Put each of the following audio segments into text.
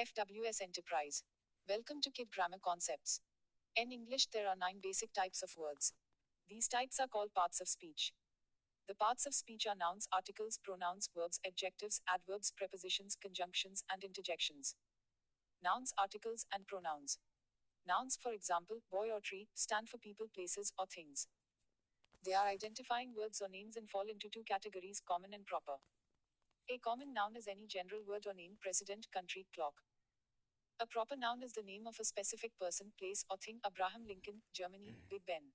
FWS Enterprise. Welcome to Kid Grammar Concepts. In English, there are nine basic types of words. These types are called parts of speech. The parts of speech are nouns, articles, pronouns, verbs, adjectives, adverbs, prepositions, conjunctions, and interjections. Nouns, articles, and pronouns. Nouns, for example, boy or tree, stand for people, places, or things. They are identifying words or names and fall into two categories common and proper. A common noun is any general word or name, president, country, clock. A proper noun is the name of a specific person, place, or thing, Abraham Lincoln, Germany, hmm. Big Ben.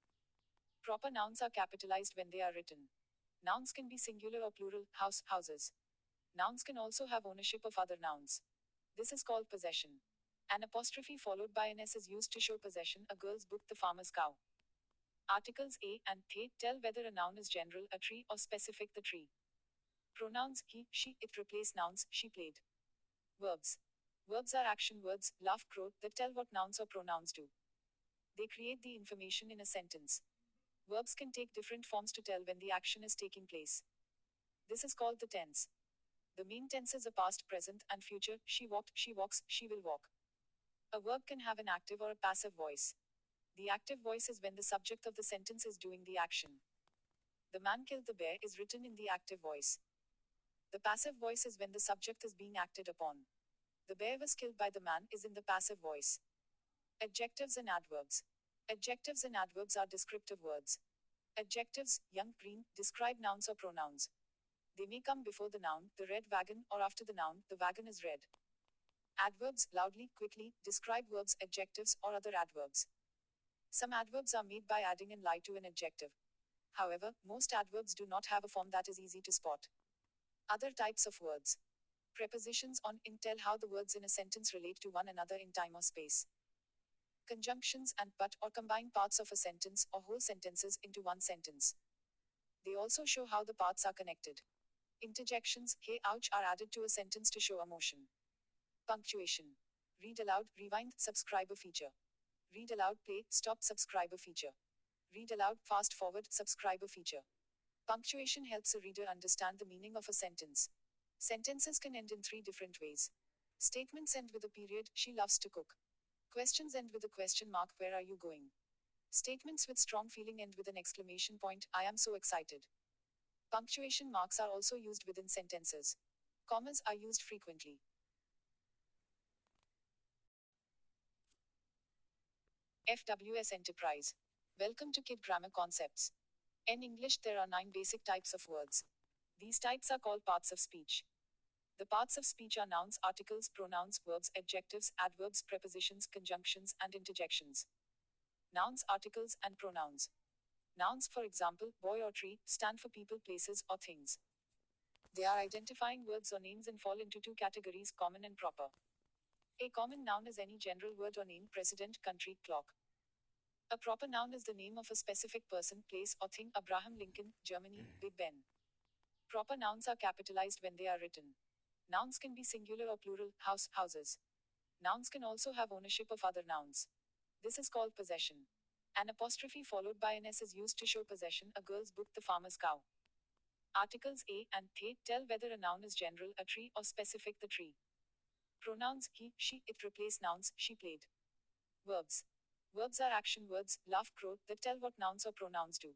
Proper nouns are capitalized when they are written. Nouns can be singular or plural, house, houses. Nouns can also have ownership of other nouns. This is called possession. An apostrophe followed by an S is used to show possession, a girl's book, the farmer's cow. Articles a and the tell whether a noun is general, a tree, or specific, the tree. Pronouns he, she, it replace nouns, she played. Verbs. Verbs are action words, laugh, crow, that tell what nouns or pronouns do. They create the information in a sentence. Verbs can take different forms to tell when the action is taking place. This is called the tense. The main tenses are past, present, and future. She walked, she walks, she will walk. A verb can have an active or a passive voice. The active voice is when the subject of the sentence is doing the action. The man killed the bear is written in the active voice. The passive voice is when the subject is being acted upon. The bear was killed by the man is in the passive voice. Adjectives and adverbs. Adjectives and adverbs are descriptive words. Adjectives, young, green, describe nouns or pronouns. They may come before the noun, the red wagon, or after the noun, the wagon is red. Adverbs, loudly, quickly, describe verbs, adjectives, or other adverbs. Some adverbs are made by adding an lie to an adjective. However, most adverbs do not have a form that is easy to spot. Other types of words. Prepositions on in tell how the words in a sentence relate to one another in time or space. Conjunctions and but or combine parts of a sentence or whole sentences into one sentence. They also show how the parts are connected. Interjections, hey, ouch, are added to a sentence to show emotion. Punctuation. Read aloud, rewind, subscriber feature. Read aloud, play, stop, subscriber feature. Read aloud, fast forward, subscriber feature. Punctuation helps a reader understand the meaning of a sentence. Sentences can end in three different ways. Statements end with a period, she loves to cook. Questions end with a question mark, where are you going? Statements with strong feeling end with an exclamation point, I am so excited. Punctuation marks are also used within sentences. Commas are used frequently. FWS Enterprise. Welcome to Kid Grammar Concepts. In English, there are nine basic types of words. These types are called parts of speech. The parts of speech are nouns, articles, pronouns, verbs, adjectives, adverbs, prepositions, conjunctions, and interjections. Nouns, articles, and pronouns. Nouns, for example, boy or tree, stand for people, places, or things. They are identifying words or names and fall into two categories common and proper. A common noun is any general word or name, president, country, clock. A proper noun is the name of a specific person, place, or thing, Abraham Lincoln, Germany, Big Ben. Proper nouns are capitalized when they are written. Nouns can be singular or plural, house, houses. Nouns can also have ownership of other nouns. This is called possession. An apostrophe followed by an S is used to show possession, a girl's book, the farmer's cow. Articles a and the tell whether a noun is general, a tree, or specific, the tree. Pronouns he, she, it replace nouns, she played. Verbs. Verbs are action words, laugh, crow, that tell what nouns or pronouns do.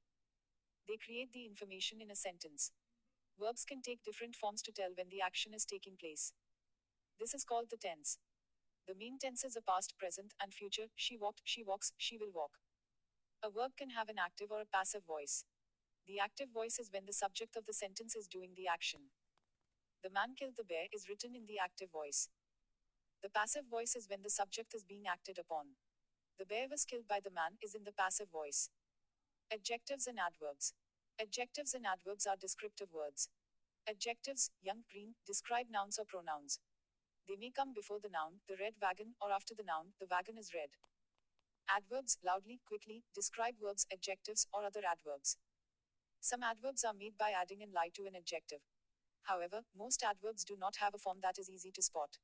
They create the information in a sentence. Verbs can take different forms to tell when the action is taking place. This is called the tense. The main tenses are past, present, and future. She walked, she walks, she will walk. A verb can have an active or a passive voice. The active voice is when the subject of the sentence is doing the action. The man killed the bear is written in the active voice. The passive voice is when the subject is being acted upon. The bear was killed by the man is in the passive voice. Adjectives and adverbs. Adjectives and adverbs are descriptive words. Adjectives, young, green, describe nouns or pronouns. They may come before the noun, the red wagon, or after the noun, the wagon is red. Adverbs, loudly, quickly, describe verbs, adjectives, or other adverbs. Some adverbs are made by adding an lie to an adjective. However, most adverbs do not have a form that is easy to spot.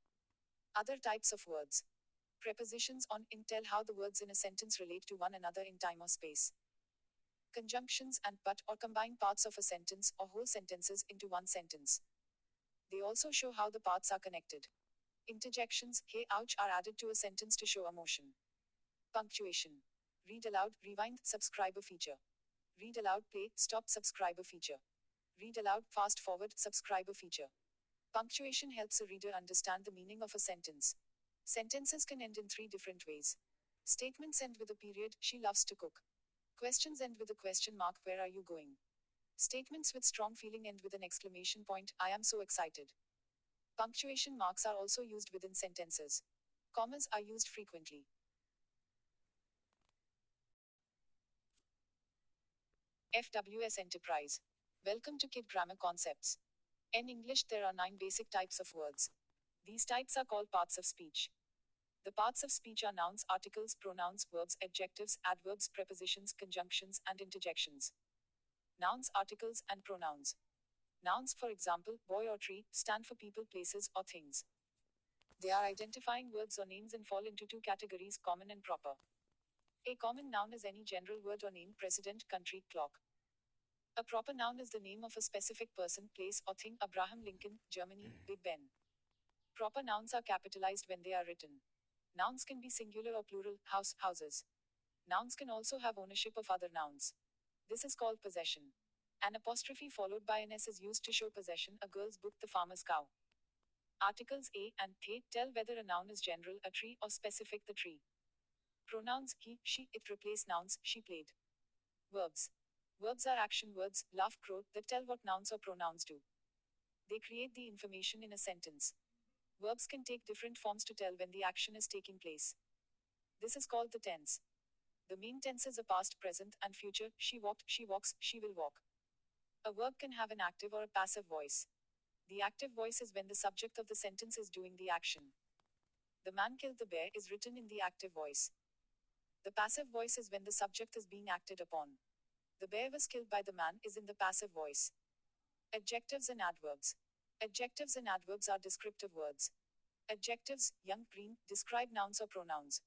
Other types of words. Prepositions on in tell how the words in a sentence relate to one another in time or space. Conjunctions and but or combine parts of a sentence or whole sentences into one sentence. They also show how the parts are connected. Interjections, hey, ouch, are added to a sentence to show emotion. Punctuation. Read aloud, rewind, subscriber feature. Read aloud, play, stop, subscriber feature. Read aloud, fast forward, subscriber feature. Punctuation helps a reader understand the meaning of a sentence. Sentences can end in three different ways. Statements end with a period, she loves to cook. Questions end with a question mark, where are you going? Statements with strong feeling end with an exclamation point, I am so excited. Punctuation marks are also used within sentences. Commas are used frequently. FWS Enterprise. Welcome to Kid Grammar Concepts. In English, there are nine basic types of words. These types are called parts of speech. The parts of speech are nouns, articles, pronouns, verbs, adjectives, adverbs, prepositions, conjunctions, and interjections. Nouns, articles, and pronouns. Nouns, for example, boy or tree, stand for people, places, or things. They are identifying words or names and fall into two categories common and proper. A common noun is any general word or name, president, country, clock. A proper noun is the name of a specific person, place, or thing, Abraham Lincoln, Germany, Big Ben. Proper nouns are capitalized when they are written. Nouns can be singular or plural, house, houses. Nouns can also have ownership of other nouns. This is called possession. An apostrophe followed by an S is used to show possession, a girl's book, the farmer's cow. Articles a and the tell whether a noun is general, a tree, or specific, the tree. Pronouns he, she, it replace nouns, she played. Verbs. Verbs are action words, laugh, crow, that tell what nouns or pronouns do. They create the information in a sentence. Verbs can take different forms to tell when the action is taking place. This is called the tense. The main tenses are past, present, and future. She walked, she walks, she will walk. A verb can have an active or a passive voice. The active voice is when the subject of the sentence is doing the action. The man killed the bear is written in the active voice. The passive voice is when the subject is being acted upon. The bear was killed by the man is in the passive voice. Adjectives and adverbs. Adjectives and adverbs are descriptive words. Adjectives, young, green, describe nouns or pronouns.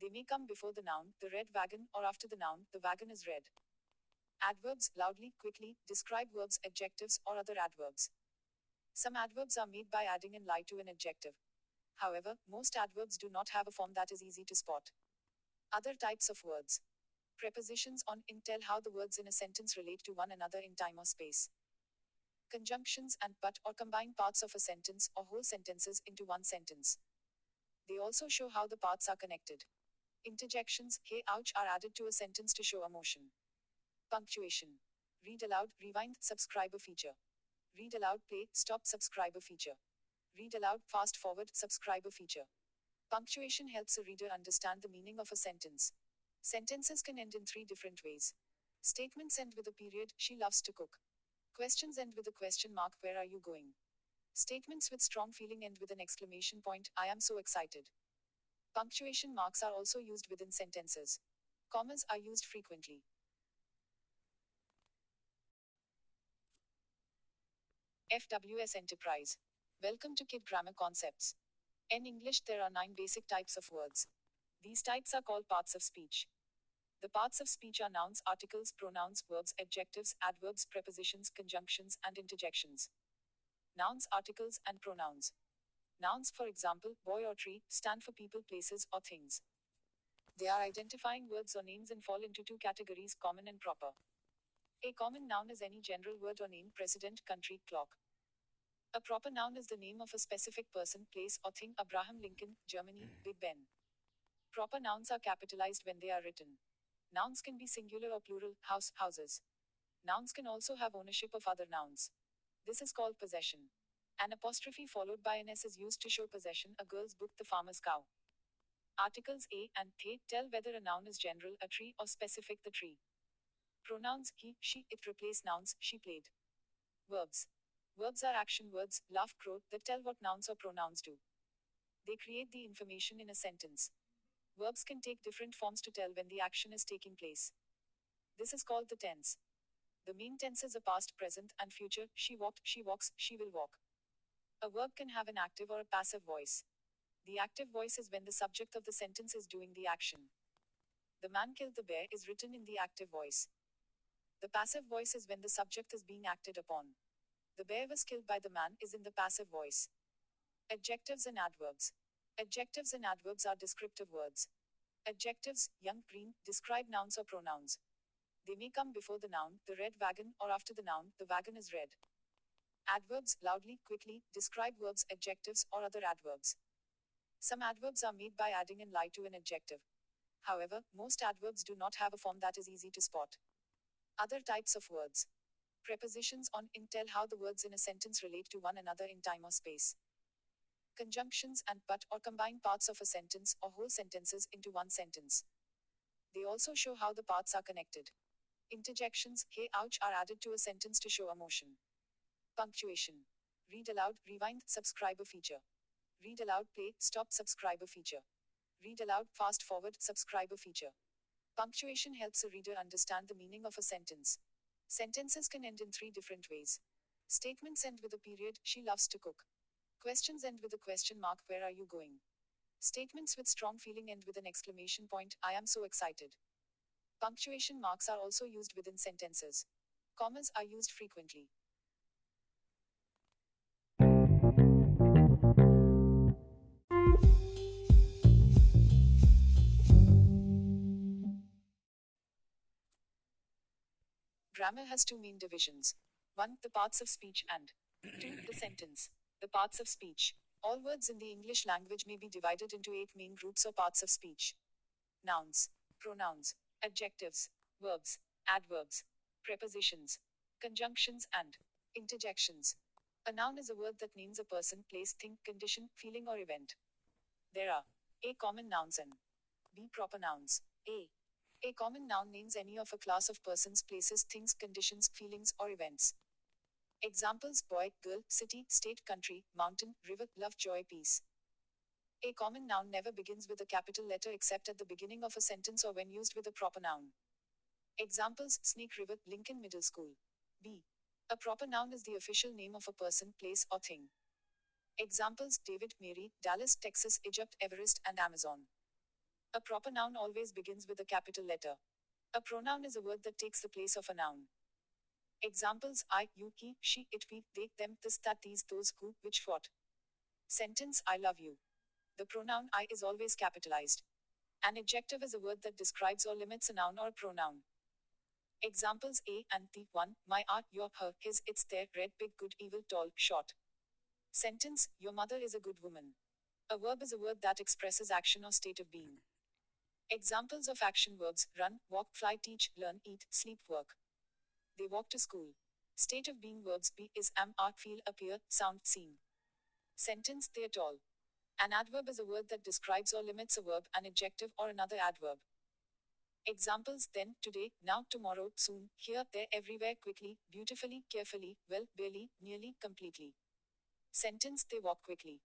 They may come before the noun, the red wagon, or after the noun, the wagon is red. Adverbs, loudly, quickly, describe verbs, adjectives, or other adverbs. Some adverbs are made by adding an lie to an adjective. However, most adverbs do not have a form that is easy to spot. Other types of words. Prepositions on in tell how the words in a sentence relate to one another in time or space. Conjunctions and but or combine parts of a sentence or whole sentences into one sentence. They also show how the parts are connected. Interjections, hey, ouch, are added to a sentence to show emotion. Punctuation. Read aloud, rewind, subscriber feature. Read aloud, play, stop, subscriber feature. Read aloud, fast forward, subscriber feature. Punctuation helps a reader understand the meaning of a sentence. Sentences can end in three different ways. Statements end with a period, she loves to cook. Questions end with a question mark, where are you going? Statements with strong feeling end with an exclamation point, I am so excited. Punctuation marks are also used within sentences. Commas are used frequently. FWS Enterprise. Welcome to Kid Grammar Concepts. In English, there are nine basic types of words. These types are called parts of speech. The parts of speech are nouns, articles, pronouns, verbs, adjectives, adverbs, prepositions, conjunctions, and interjections. Nouns, articles, and pronouns. Nouns, for example, boy or tree, stand for people, places, or things. They are identifying words or names and fall into two categories common and proper. A common noun is any general word or name, president, country, clock. A proper noun is the name of a specific person, place, or thing, Abraham Lincoln, Germany, Big Ben. Proper nouns are capitalized when they are written. Nouns can be singular or plural, house, houses. Nouns can also have ownership of other nouns. This is called possession. An apostrophe followed by an S is used to show possession, a girl's book, the farmer's cow. Articles a and the tell whether a noun is general, a tree, or specific, the tree. Pronouns he, she, it replace nouns, she played. Verbs. Verbs are action words, laugh, crow, that tell what nouns or pronouns do. They create the information in a sentence. Verbs can take different forms to tell when the action is taking place. This is called the tense. The main tenses are past, present, and future. She walked, she walks, she will walk. A verb can have an active or a passive voice. The active voice is when the subject of the sentence is doing the action. The man killed the bear is written in the active voice. The passive voice is when the subject is being acted upon. The bear was killed by the man is in the passive voice. Adjectives and adverbs. Adjectives and adverbs are descriptive words. Adjectives, young, green, describe nouns or pronouns. They may come before the noun, the red wagon, or after the noun, the wagon is red. Adverbs, loudly, quickly, describe verbs, adjectives, or other adverbs. Some adverbs are made by adding an lie to an adjective. However, most adverbs do not have a form that is easy to spot. Other types of words. Prepositions on in tell how the words in a sentence relate to one another in time or space. Conjunctions and but or combine parts of a sentence or whole sentences into one sentence. They also show how the parts are connected. Interjections, hey, ouch, are added to a sentence to show emotion. Punctuation. Read aloud, rewind, subscriber feature. Read aloud, play, stop, subscriber feature. Read aloud, fast forward, subscriber feature. Punctuation helps a reader understand the meaning of a sentence. Sentences can end in three different ways. Statements end with a period, she loves to cook. Questions end with a question mark, where are you going? Statements with strong feeling end with an exclamation point, I am so excited. Punctuation marks are also used within sentences. Commas are used frequently. Grammar has two main divisions. One, the parts of speech, and two, the sentence. The parts of speech. All words in the English language may be divided into eight main groups or parts of speech nouns, pronouns, adjectives, verbs, adverbs, prepositions, conjunctions, and interjections. A noun is a word that names a person, place, thing, condition, feeling, or event. There are A. Common nouns and B. Proper nouns. A. A common noun names any of a class of persons, places, things, conditions, feelings, or events. Examples boy, girl, city, state, country, mountain, river, love, joy, peace. A common noun never begins with a capital letter except at the beginning of a sentence or when used with a proper noun. Examples Snake River, Lincoln Middle School. B. A proper noun is the official name of a person, place, or thing. Examples David, Mary, Dallas, Texas, Egypt, Everest, and Amazon. A proper noun always begins with a capital letter. A pronoun is a word that takes the place of a noun. Examples I, you, he, she, it, we, they, them, this, that, these, those, who, which, what. Sentence I love you. The pronoun I is always capitalized. An adjective is a word that describes or limits a noun or pronoun. Examples A and the one, my art, your, her, his, its, their, red, big, good, evil, tall, short. Sentence Your mother is a good woman. A verb is a word that expresses action or state of being. Examples of action verbs run, walk, fly, teach, learn, eat, sleep, work. They walk to school. State of being verbs be, is, am, art feel, appear, sound, seem. Sentence they at all. An adverb is a word that describes or limits a verb, an adjective, or another adverb. Examples then, today, now, tomorrow, soon, here, there, everywhere, quickly, beautifully, carefully, well, barely, nearly, completely. Sentence they walk quickly.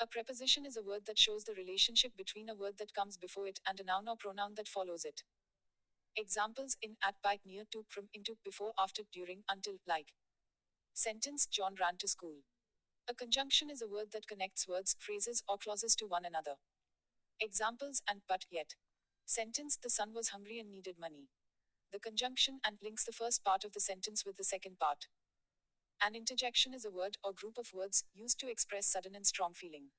A preposition is a word that shows the relationship between a word that comes before it and a noun or pronoun that follows it. Examples in, at, by, near to, from, into, before, after, during, until, like. Sentence John ran to school. A conjunction is a word that connects words, phrases, or clauses to one another. Examples and but yet. Sentence The son was hungry and needed money. The conjunction and links the first part of the sentence with the second part. An interjection is a word or group of words used to express sudden and strong feeling.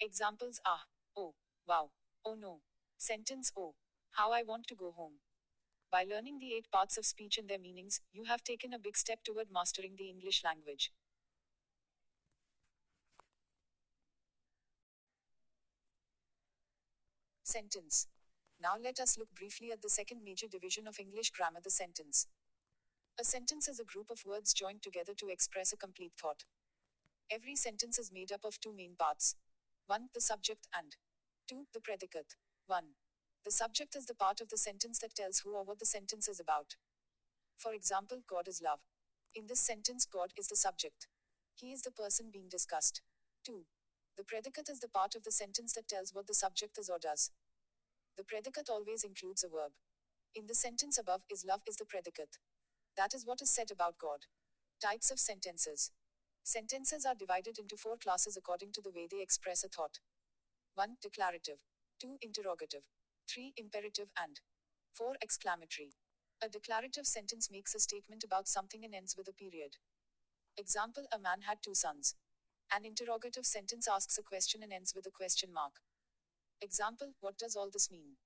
Examples are oh, wow, oh no. Sentence oh, how I want to go home. By learning the eight parts of speech and their meanings, you have taken a big step toward mastering the English language. Sentence. Now let us look briefly at the second major division of English grammar the sentence. A sentence is a group of words joined together to express a complete thought. Every sentence is made up of two main parts 1. The subject and 2. The predicate. 1. The subject is the part of the sentence that tells who or what the sentence is about. For example, God is love. In this sentence, God is the subject. He is the person being discussed. 2. The predicate is the part of the sentence that tells what the subject is or does. The predicate always includes a verb. In the sentence above, is love is the predicate. That is what is said about God. Types of sentences. Sentences are divided into four classes according to the way they express a thought 1. Declarative, 2. Interrogative, 3. Imperative, and 4. Exclamatory. A declarative sentence makes a statement about something and ends with a period. Example A man had two sons. An interrogative sentence asks a question and ends with a question mark. Example What does all this mean?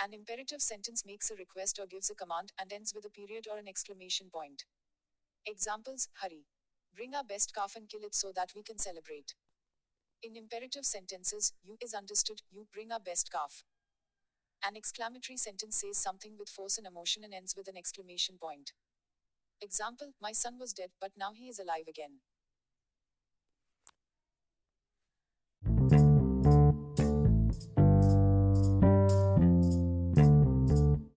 An imperative sentence makes a request or gives a command and ends with a period or an exclamation point. Examples Hurry. Bring our best calf and kill it so that we can celebrate. In imperative sentences, you is understood, you bring our best calf. An exclamatory sentence says something with force and emotion and ends with an exclamation point. Example My son was dead, but now he is alive again.